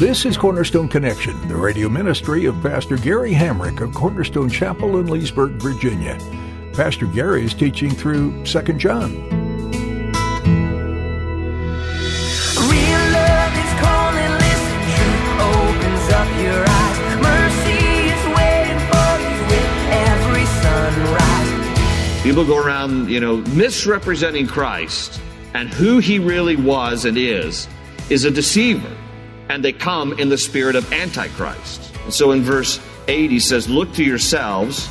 This is Cornerstone Connection, the radio ministry of Pastor Gary Hamrick of Cornerstone Chapel in Leesburg, Virginia. Pastor Gary is teaching through 2 John. Real love is calling, listen, truth opens up your eyes. Mercy is waiting for you with every sunrise. People go around, you know, misrepresenting Christ and who he really was and is, is a deceiver. And they come in the spirit of Antichrist. And so in verse 8, he says, Look to yourselves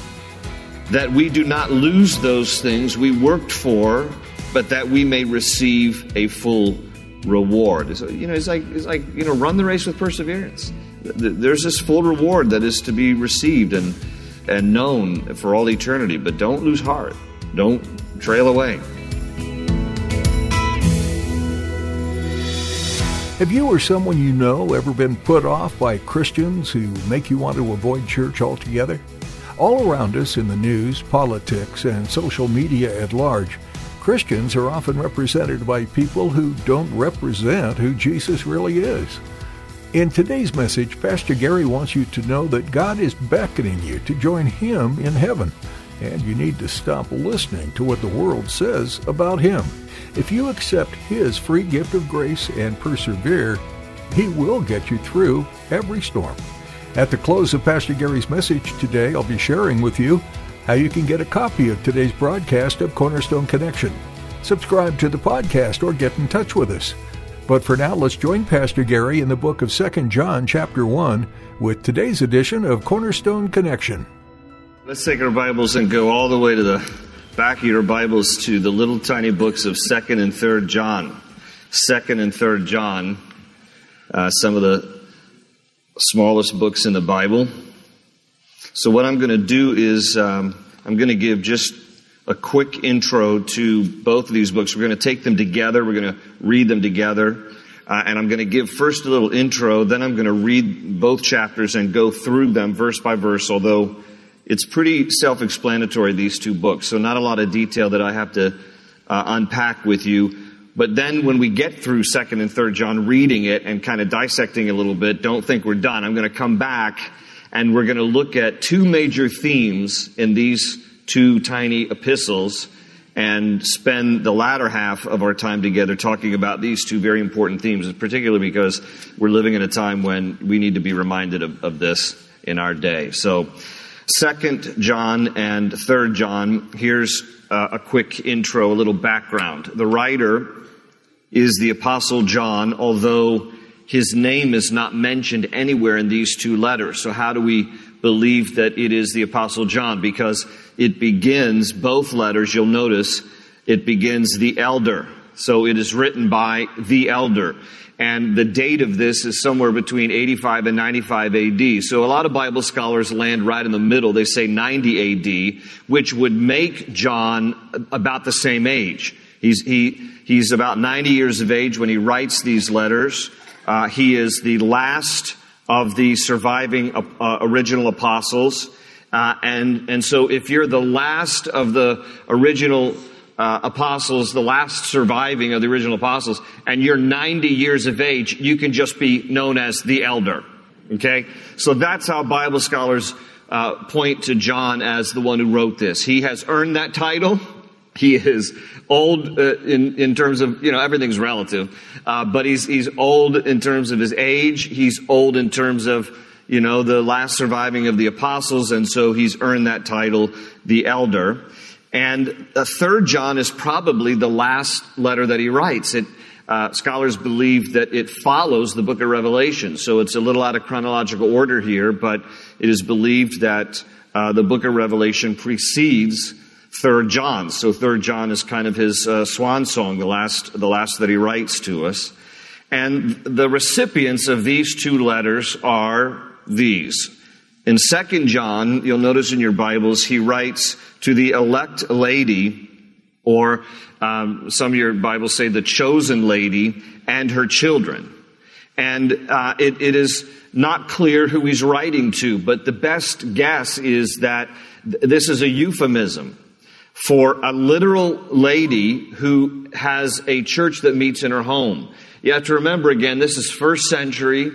that we do not lose those things we worked for, but that we may receive a full reward. So, you know, it's like, it's like, you know, run the race with perseverance. There's this full reward that is to be received and, and known for all eternity, but don't lose heart. Don't trail away. Have you or someone you know ever been put off by Christians who make you want to avoid church altogether? All around us in the news, politics, and social media at large, Christians are often represented by people who don't represent who Jesus really is. In today's message, Pastor Gary wants you to know that God is beckoning you to join Him in heaven, and you need to stop listening to what the world says about Him. If you accept His free gift of grace and persevere, He will get you through every storm. At the close of Pastor Gary's message today, I'll be sharing with you how you can get a copy of today's broadcast of Cornerstone Connection. Subscribe to the podcast or get in touch with us. But for now, let's join Pastor Gary in the book of 2 John chapter 1 with today's edition of Cornerstone Connection. Let's take our Bibles and go all the way to the back of your Bibles to the little tiny books of 2nd and 3rd John. 2nd and 3rd John, uh, some of the smallest books in the Bible. So, what I'm going to do is um, I'm going to give just a quick intro to both of these books. We're going to take them together, we're going to read them together. Uh, and I'm going to give first a little intro, then I'm going to read both chapters and go through them verse by verse, although it's pretty self-explanatory, these two books, so not a lot of detail that I have to uh, unpack with you. But then when we get through 2nd and 3rd John, reading it and kind of dissecting a little bit, don't think we're done. I'm going to come back and we're going to look at two major themes in these two tiny epistles and spend the latter half of our time together talking about these two very important themes, particularly because we're living in a time when we need to be reminded of, of this in our day. So, Second John and Third John. Here's uh, a quick intro, a little background. The writer is the Apostle John, although his name is not mentioned anywhere in these two letters. So how do we believe that it is the Apostle John? Because it begins, both letters, you'll notice, it begins the elder. So it is written by the elder and the date of this is somewhere between 85 and 95 AD. So a lot of Bible scholars land right in the middle. They say 90 AD, which would make John about the same age. He's, he, he's about 90 years of age when he writes these letters. Uh, he is the last of the surviving uh, original apostles. Uh, and, and so if you're the last of the original uh, apostles, the last surviving of the original apostles, and you're 90 years of age, you can just be known as the elder. Okay? So that's how Bible scholars uh, point to John as the one who wrote this. He has earned that title. He is old uh, in in terms of you know everything's relative, uh, but he's he's old in terms of his age. He's old in terms of you know the last surviving of the apostles, and so he's earned that title, the elder. And a third John is probably the last letter that he writes. It, uh, scholars believe that it follows the book of Revelation. So it's a little out of chronological order here, but it is believed that uh, the book of Revelation precedes third John. So third John is kind of his uh, swan song, the last, the last that he writes to us. And the recipients of these two letters are these. In 2 John, you'll notice in your Bibles, he writes to the elect lady, or um, some of your Bibles say the chosen lady, and her children. And uh, it, it is not clear who he's writing to, but the best guess is that th- this is a euphemism for a literal lady who has a church that meets in her home. You have to remember again, this is first century,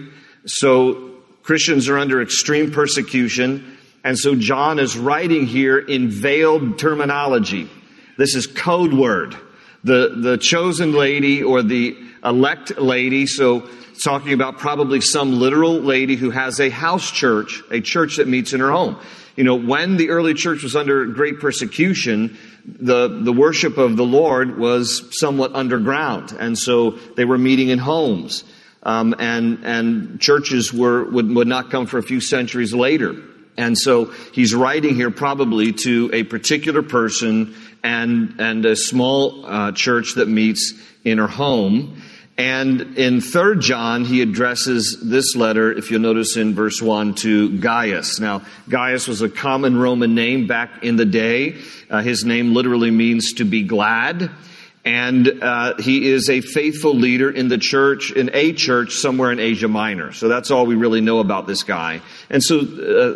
so Christians are under extreme persecution, and so John is writing here in veiled terminology. This is code word. The, the chosen lady or the elect lady, so talking about probably some literal lady who has a house church, a church that meets in her home. You know, when the early church was under great persecution, the, the worship of the Lord was somewhat underground. And so they were meeting in homes. Um, and, and churches were, would, would not come for a few centuries later. And so he's writing here probably to a particular person and, and a small uh, church that meets in her home. And in 3 John, he addresses this letter, if you'll notice in verse 1, to Gaius. Now, Gaius was a common Roman name back in the day. Uh, his name literally means to be glad. And uh, he is a faithful leader in the church, in a church somewhere in Asia Minor. So that's all we really know about this guy. And so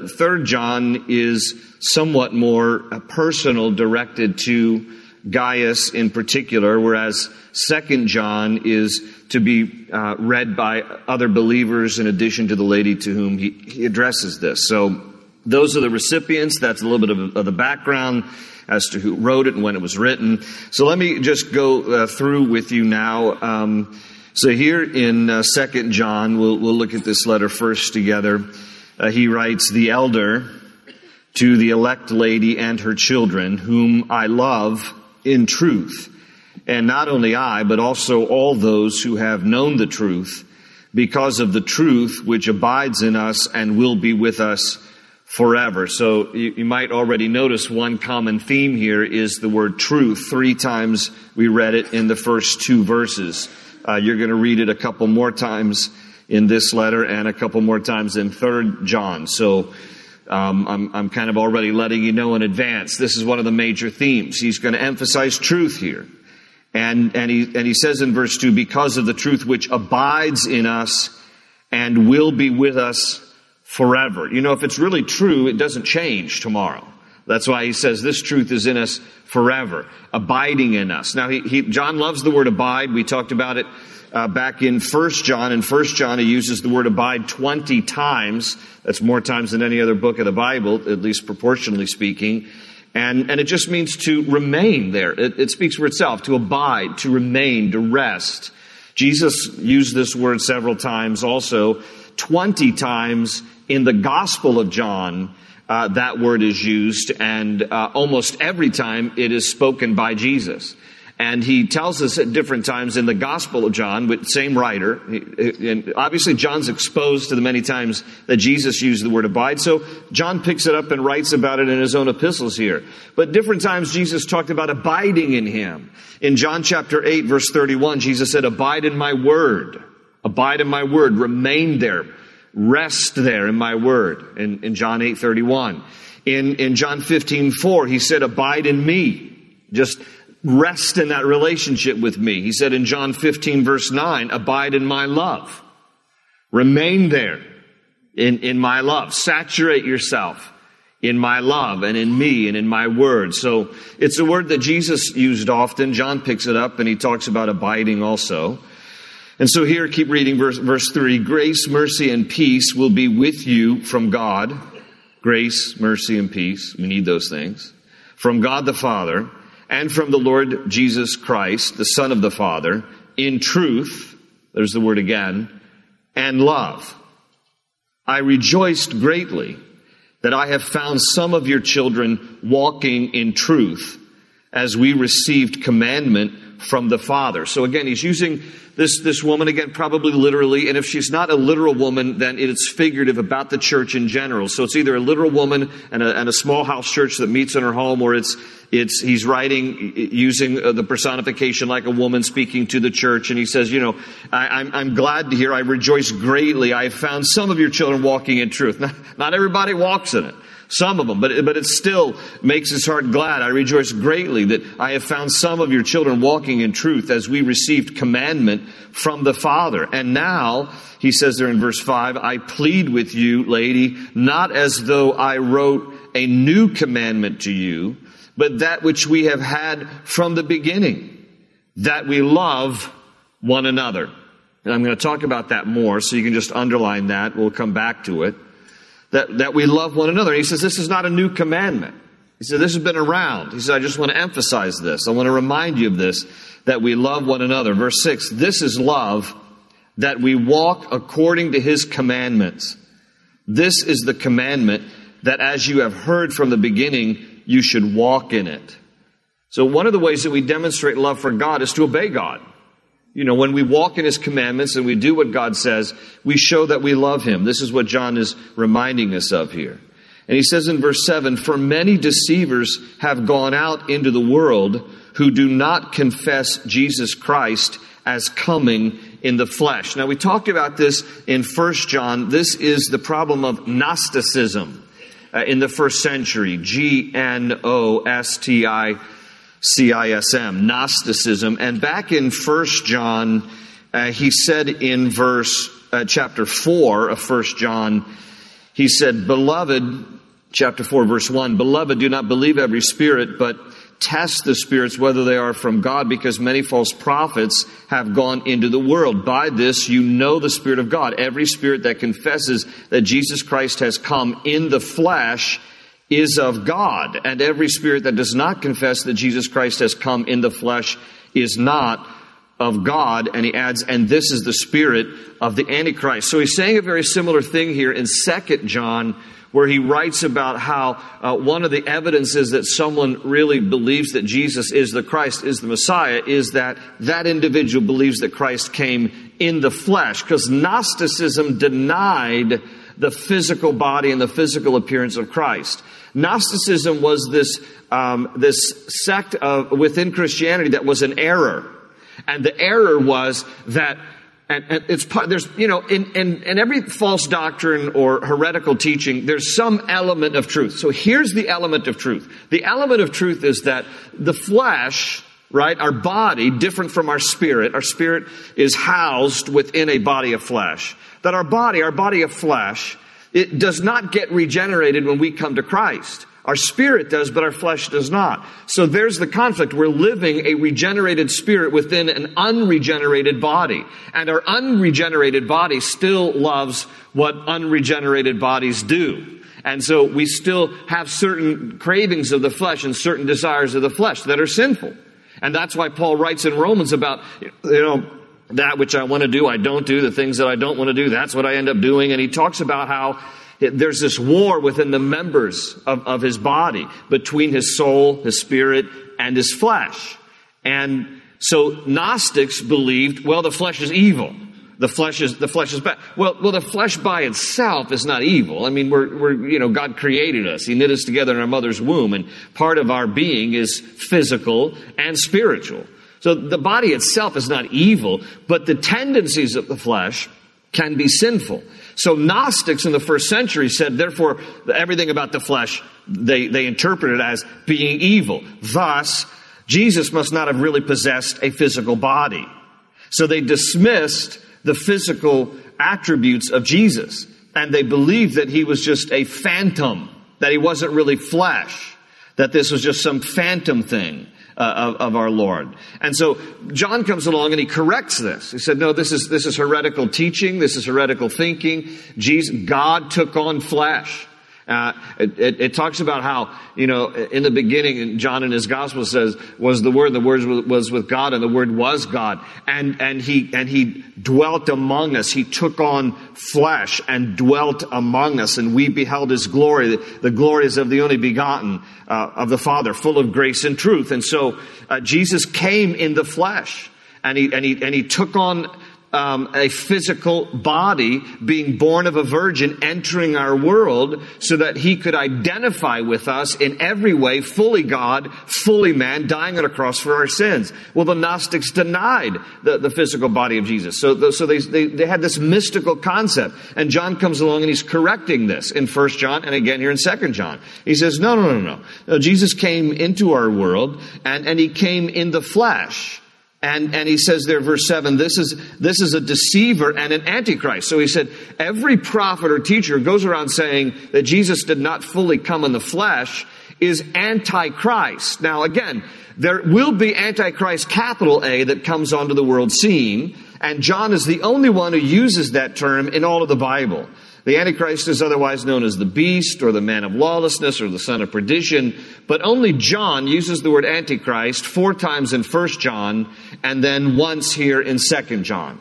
uh, 3 John is somewhat more uh, personal, directed to Gaius in particular, whereas Second John is to be uh, read by other believers in addition to the lady to whom he, he addresses this. So those are the recipients. That's a little bit of, of, the background as to who wrote it and when it was written. So let me just go uh, through with you now. Um, so here in uh, Second John, we'll, we'll look at this letter first together. Uh, he writes, "The elder." To the elect lady and her children, whom I love in truth. And not only I, but also all those who have known the truth because of the truth which abides in us and will be with us forever. So you, you, might already notice one common theme here is the word truth. Three times we read it in the first two verses. Uh, you're going to read it a couple more times in this letter and a couple more times in third John. So um, I'm, I'm kind of already letting you know in advance. This is one of the major themes. He's going to emphasize truth here. And, and, he, and he says in verse 2, because of the truth which abides in us and will be with us forever. You know, if it's really true, it doesn't change tomorrow. That's why he says this truth is in us forever, abiding in us. Now, he, he, John loves the word abide. We talked about it uh, back in First John. In First John, he uses the word abide 20 times. That's more times than any other book of the Bible, at least proportionally speaking. And, and it just means to remain there. It, it speaks for itself, to abide, to remain, to rest. Jesus used this word several times also. 20 times in the Gospel of John, uh, that word is used, and uh, almost every time it is spoken by Jesus. And he tells us at different times in the Gospel of John, with same writer, and obviously John's exposed to the many times that Jesus used the word abide, so John picks it up and writes about it in his own epistles here. But different times Jesus talked about abiding in him. In John chapter 8 verse 31, Jesus said, abide in my word. Abide in my word. Remain there. Rest there in my word. In, in John 8 31. In, in John 15 4, he said, abide in me. Just rest in that relationship with me. He said in John 15 verse 9, abide in my love. Remain there in, in my love. Saturate yourself in my love and in me and in my word. So it's a word that Jesus used often. John picks it up and he talks about abiding also. And so here, keep reading verse, verse 3. Grace, mercy, and peace will be with you from God. Grace, mercy, and peace. We need those things. From God the Father and from the Lord Jesus Christ, the Son of the Father, in truth, there's the word again, and love. I rejoiced greatly that I have found some of your children walking in truth as we received commandment from the Father. So again, he's using this, this woman again, probably literally, and if she's not a literal woman, then it's figurative about the church in general. So it's either a literal woman and a, and a small house church that meets in her home, or it's, it's, he's writing using uh, the personification like a woman speaking to the church, and he says, you know, I, I'm, I'm glad to hear, I rejoice greatly, I have found some of your children walking in truth. Not, not everybody walks in it. Some of them, but, but it still makes his heart glad. I rejoice greatly that I have found some of your children walking in truth as we received commandment from the Father. And now, he says there in verse 5, I plead with you, lady, not as though I wrote a new commandment to you, but that which we have had from the beginning, that we love one another. And I'm going to talk about that more, so you can just underline that. We'll come back to it that, that we love one another. he says, this is not a new commandment. He said, this has been around. He said, I just want to emphasize this. I want to remind you of this, that we love one another. Verse 6, this is love, that we walk according to his commandments. This is the commandment that as you have heard from the beginning, you should walk in it. So one of the ways that we demonstrate love for God is to obey God. You know, when we walk in His commandments and we do what God says, we show that we love Him. This is what John is reminding us of here. And he says in verse 7 For many deceivers have gone out into the world who do not confess Jesus Christ as coming in the flesh. Now, we talked about this in 1 John. This is the problem of Gnosticism uh, in the first century. G N O S T I CISM, Gnosticism. And back in 1 John, uh, he said in verse, uh, chapter 4 of 1 John, he said, Beloved, chapter 4, verse 1, Beloved, do not believe every spirit, but test the spirits whether they are from God, because many false prophets have gone into the world. By this you know the Spirit of God. Every spirit that confesses that Jesus Christ has come in the flesh is of God, and every spirit that does not confess that Jesus Christ has come in the flesh is not of God. And he adds, and this is the spirit of the Antichrist. So he's saying a very similar thing here in Second John, where he writes about how uh, one of the evidences that someone really believes that Jesus is the Christ, is the Messiah, is that that individual believes that Christ came in the flesh. Because Gnosticism denied the physical body and the physical appearance of Christ. Gnosticism was this, um, this sect of, within Christianity that was an error. And the error was that and, and, it's there's you know in, in, in every false doctrine or heretical teaching there's some element of truth. So here's the element of truth. The element of truth is that the flesh right our body different from our spirit our spirit is housed within a body of flesh. That our body our body of flesh it does not get regenerated when we come to Christ. Our spirit does, but our flesh does not. So there's the conflict. We're living a regenerated spirit within an unregenerated body. And our unregenerated body still loves what unregenerated bodies do. And so we still have certain cravings of the flesh and certain desires of the flesh that are sinful. And that's why Paul writes in Romans about, you know, that which I want to do, I don't do. The things that I don't want to do, that's what I end up doing. And he talks about how there's this war within the members of, of his body between his soul, his spirit, and his flesh. And so Gnostics believed, well, the flesh is evil. The flesh is the flesh is bad. Well, well, the flesh by itself is not evil. I mean, we're, we're you know God created us. He knit us together in our mother's womb, and part of our being is physical and spiritual. So the body itself is not evil, but the tendencies of the flesh can be sinful. So Gnostics in the first century said, therefore, everything about the flesh, they, they interpreted as being evil. Thus, Jesus must not have really possessed a physical body. So they dismissed the physical attributes of Jesus. And they believed that he was just a phantom, that he wasn't really flesh, that this was just some phantom thing uh, of, of, our Lord. And so John comes along and he corrects this. He said, no, this is, this is heretical teaching. This is heretical thinking. Jesus, God took on flesh. Uh, it, it, it, talks about how, you know, in the beginning, John in his gospel says, was the word, the word was with God, and the word was God. And, and he, and he dwelt among us. He took on flesh and dwelt among us, and we beheld his glory. The, the glories of the only begotten, uh, of the Father, full of grace and truth. And so, uh, Jesus came in the flesh. And he, and he, and he took on um, a physical body being born of a virgin entering our world so that he could identify with us in every way, fully God, fully man, dying on a cross for our sins. Well, the Gnostics denied the, the physical body of Jesus. So, so they, they, they had this mystical concept. And John comes along and he's correcting this in First John and again here in Second John. He says, no, no, no, no. no Jesus came into our world and, and he came in the flesh. And, and he says there, verse 7, this is, this is a deceiver and an antichrist. So he said, every prophet or teacher goes around saying that Jesus did not fully come in the flesh is antichrist. Now again, there will be antichrist capital A that comes onto the world scene, and John is the only one who uses that term in all of the Bible. The Antichrist is otherwise known as the beast or the man of lawlessness or the son of perdition, but only John uses the word Antichrist four times in 1 John and then once here in Second John.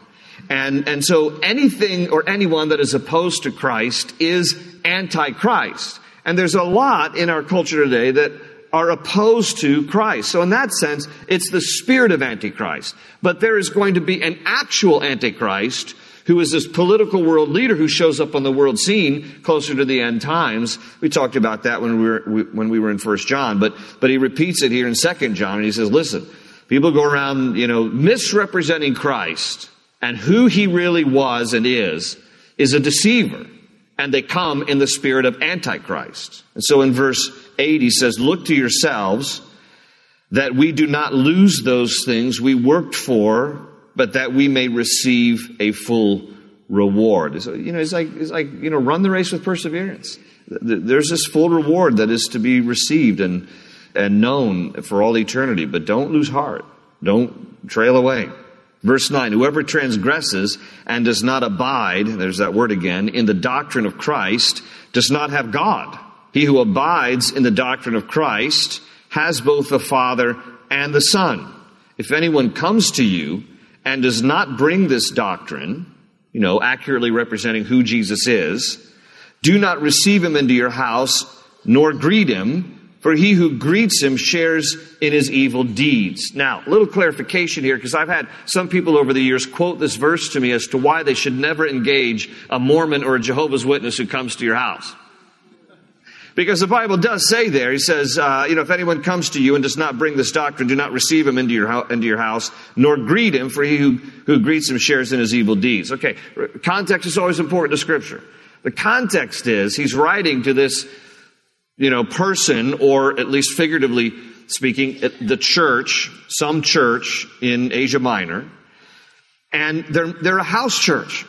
And, and so anything or anyone that is opposed to Christ is Antichrist. And there's a lot in our culture today that are opposed to Christ. So in that sense, it's the spirit of Antichrist. But there is going to be an actual Antichrist who is this political world leader who shows up on the world scene closer to the end times. We talked about that when we were, when we were in First John, but, but he repeats it here in Second John, and he says, listen, people go around, you know, misrepresenting Christ and who he really was and is, is a deceiver. And they come in the spirit of Antichrist. And so in verse 8, he says, look to yourselves that we do not lose those things we worked for but that we may receive a full reward. So, you know, it's like, it's like, you know, run the race with perseverance. There's this full reward that is to be received and, and known for all eternity, but don't lose heart. Don't trail away. Verse 9, whoever transgresses and does not abide, there's that word again, in the doctrine of Christ, does not have God. He who abides in the doctrine of Christ has both the Father and the Son. If anyone comes to you and does not bring this doctrine, you know, accurately representing who Jesus is, do not receive him into your house, nor greet him, for he who greets him shares in his evil deeds. Now, a little clarification here, because I've had some people over the years quote this verse to me as to why they should never engage a Mormon or a Jehovah's Witness who comes to your house. Because the Bible does say there, he says, uh, you know, if anyone comes to you and does not bring this doctrine, do not receive him into your, into your house, nor greet him, for he who, who greets him shares in his evil deeds. Okay, context is always important to Scripture. The context is he's writing to this, you know, person, or at least figuratively speaking, the church, some church in Asia Minor, and they're, they're a house church.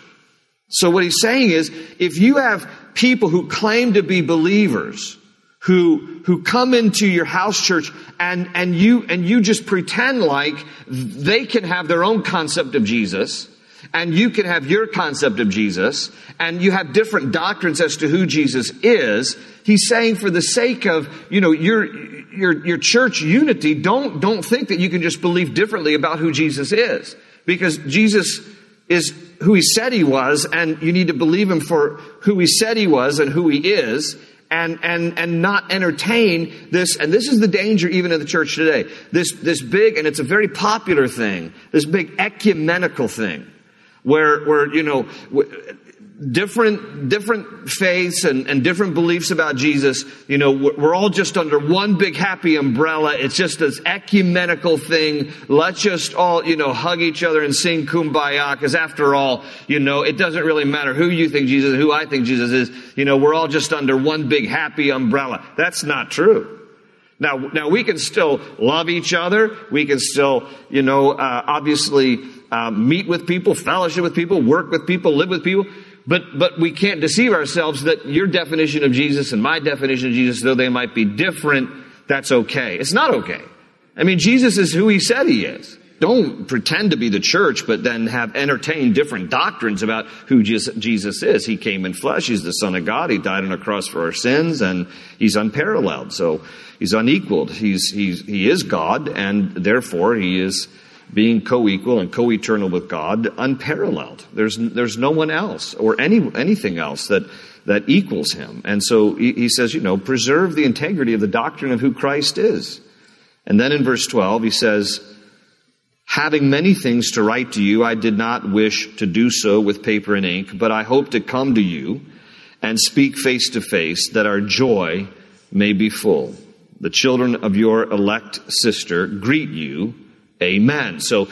So what he's saying is, if you have people who claim to be believers, who, who come into your house church and, and you, and you just pretend like they can have their own concept of Jesus, and you can have your concept of Jesus, and you have different doctrines as to who Jesus is, he's saying for the sake of, you know, your, your, your church unity, don't, don't think that you can just believe differently about who Jesus is. Because Jesus is who he said he was, and you need to believe him for who he said he was and who he is, and, and, and not entertain this, and this is the danger even in the church today. This, this big, and it's a very popular thing, this big ecumenical thing, where, where, you know, different different faiths and, and different beliefs about Jesus, you know, we're all just under one big happy umbrella. It's just this ecumenical thing. Let's just all, you know, hug each other and sing kumbaya, because after all, you know, it doesn't really matter who you think Jesus is, who I think Jesus is. You know, we're all just under one big happy umbrella. That's not true. Now, now we can still love each other. We can still, you know, uh, obviously uh, meet with people, fellowship with people, work with people, live with people. But, but we can't deceive ourselves that your definition of Jesus and my definition of Jesus, though they might be different, that's okay. It's not okay. I mean, Jesus is who he said he is. don't pretend to be the church, but then have entertained different doctrines about who Jesus is. He came in flesh. He's the Son of God. He died on a cross for our sins, and he's unparalleled. So he's unequaled. He's, he's, he is God, and therefore he is being co-equal and co-eternal with God, unparalleled. There's, there's no one else or any, anything else that, that equals him. And so he, he says, you know, preserve the integrity of the doctrine of who Christ is. And then in verse 12, he says, Having many things to write to you, I did not wish to do so with paper and ink, but I hope to come to you and speak face to face that our joy may be full. The children of your elect sister greet you. Amen. So,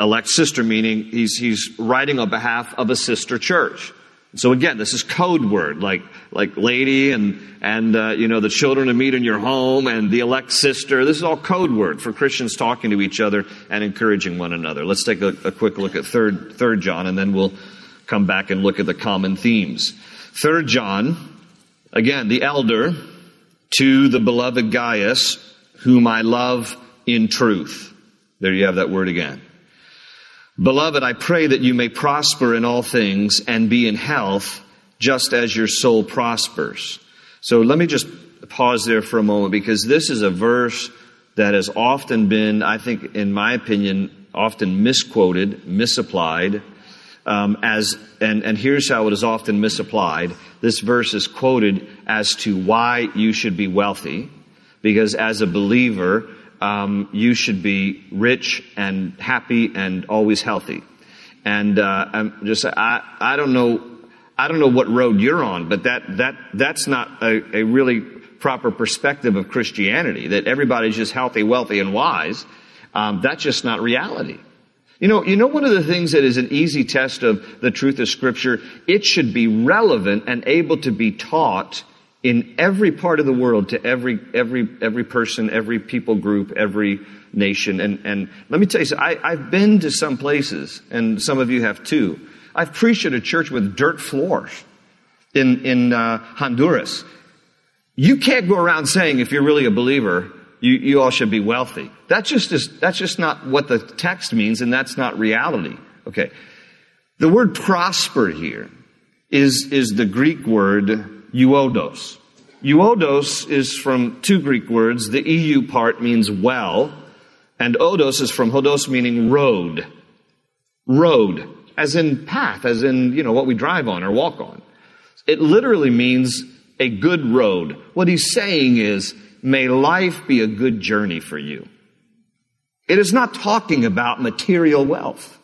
elect sister meaning he's, he's writing on behalf of a sister church. So again, this is code word, like like lady and and uh, you know the children to meet in your home and the elect sister. This is all code word for Christians talking to each other and encouraging one another. Let's take a, a quick look at third third John, and then we'll come back and look at the common themes. Third John, again, the elder to the beloved Gaius, whom I love in truth. There you have that word again. Beloved, I pray that you may prosper in all things and be in health just as your soul prospers. So let me just pause there for a moment because this is a verse that has often been, I think, in my opinion, often misquoted, misapplied. Um, as and, and here's how it is often misapplied. This verse is quoted as to why you should be wealthy, because as a believer, um, you should be rich and happy and always healthy. And uh, I'm just I I don't know I don't know what road you're on, but that that that's not a, a really proper perspective of Christianity. That everybody's just healthy, wealthy, and wise. Um, that's just not reality. You know, you know one of the things that is an easy test of the truth of Scripture. It should be relevant and able to be taught in every part of the world to every every every person, every people group, every nation. And and let me tell you, I, I've been to some places, and some of you have too. I've preached at a church with dirt floors in in uh, Honduras. You can't go around saying if you're really a believer, you, you all should be wealthy. That's just that's just not what the text means, and that's not reality. Okay, the word prosper here is is the Greek word euodos. Euodos is from two Greek words. The EU part means well, and odos is from hodos meaning road. Road, as in path, as in, you know, what we drive on or walk on. It literally means a good road. What he's saying is, may life be a good journey for you. It is not talking about material wealth.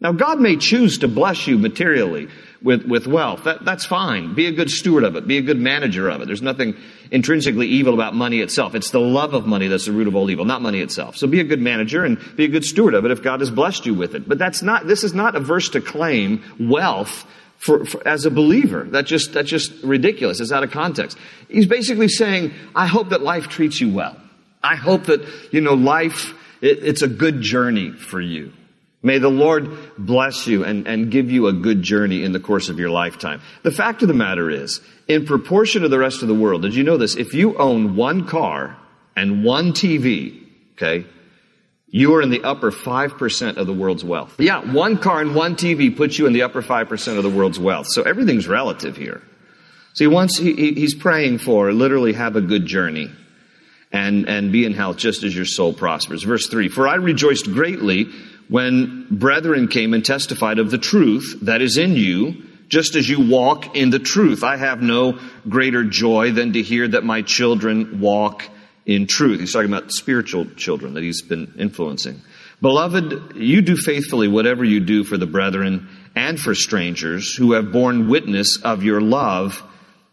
Now, God may choose to bless you materially, with, with wealth. That, that's fine. Be a good steward of it. Be a good manager of it. There's nothing intrinsically evil about money itself. It's the love of money that's the root of all evil, not money itself. So be a good manager and be a good steward of it if God has blessed you with it. But that's not, this is not a verse to claim wealth for, for, as a believer. That just, that's just ridiculous. It's out of context. He's basically saying, I hope that life treats you well. I hope that, you know, life, it, it's a good journey for you. May the Lord bless you and, and give you a good journey in the course of your lifetime. The fact of the matter is, in proportion to the rest of the world, did you know this? If you own one car and one TV, okay, you are in the upper 5% of the world's wealth. Yeah, one car and one TV puts you in the upper 5% of the world's wealth. So everything's relative here. See, once he, he's praying for literally have a good journey and, and be in health just as your soul prospers. Verse 3 For I rejoiced greatly when brethren came and testified of the truth that is in you, just as you walk in the truth. I have no greater joy than to hear that my children walk in truth. He's talking about spiritual children that he's been influencing. Beloved, you do faithfully whatever you do for the brethren and for strangers who have borne witness of your love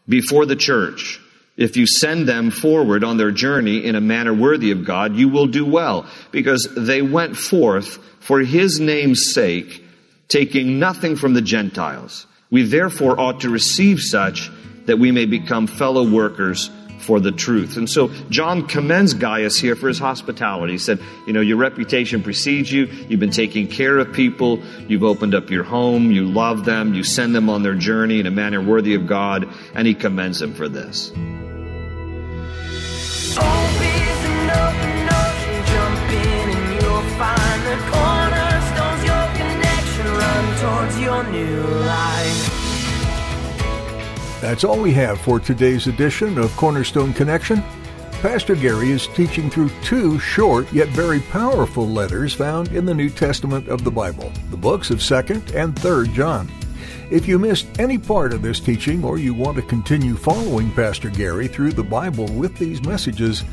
before the church. If you send them forward on their journey in a manner worthy of God, you will do well, because they went forth for his name's sake, taking nothing from the Gentiles. We therefore ought to receive such that we may become fellow workers for the truth. And so John commends Gaius here for his hospitality. He said, You know, your reputation precedes you. You've been taking care of people. You've opened up your home. You love them. You send them on their journey in a manner worthy of God. And he commends him for this. That's all we have for today's edition of Cornerstone Connection. Pastor Gary is teaching through two short yet very powerful letters found in the New Testament of the Bible, the books of 2nd and 3rd John. If you missed any part of this teaching or you want to continue following Pastor Gary through the Bible with these messages,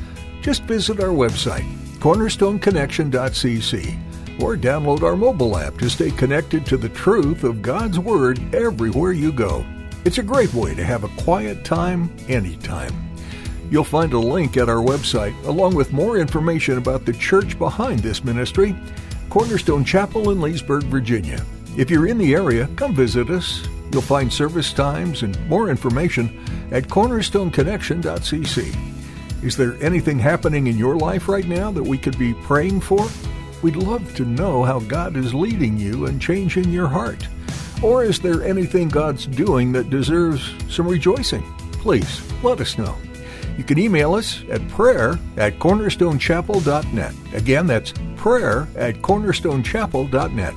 just visit our website, cornerstoneconnection.cc, or download our mobile app to stay connected to the truth of God's Word everywhere you go. It's a great way to have a quiet time anytime. You'll find a link at our website along with more information about the church behind this ministry, Cornerstone Chapel in Leesburg, Virginia. If you're in the area, come visit us. You'll find service times and more information at cornerstoneconnection.cc. Is there anything happening in your life right now that we could be praying for? We'd love to know how God is leading you and changing your heart. Or is there anything God's doing that deserves some rejoicing? Please let us know. You can email us at prayer at cornerstonechapel.net. Again, that's prayer at cornerstonechapel.net.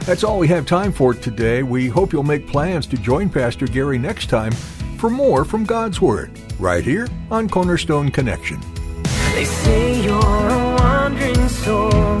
That's all we have time for today. We hope you'll make plans to join Pastor Gary next time for more from God's Word, right here on Cornerstone Connection. They say you're a wandering soul,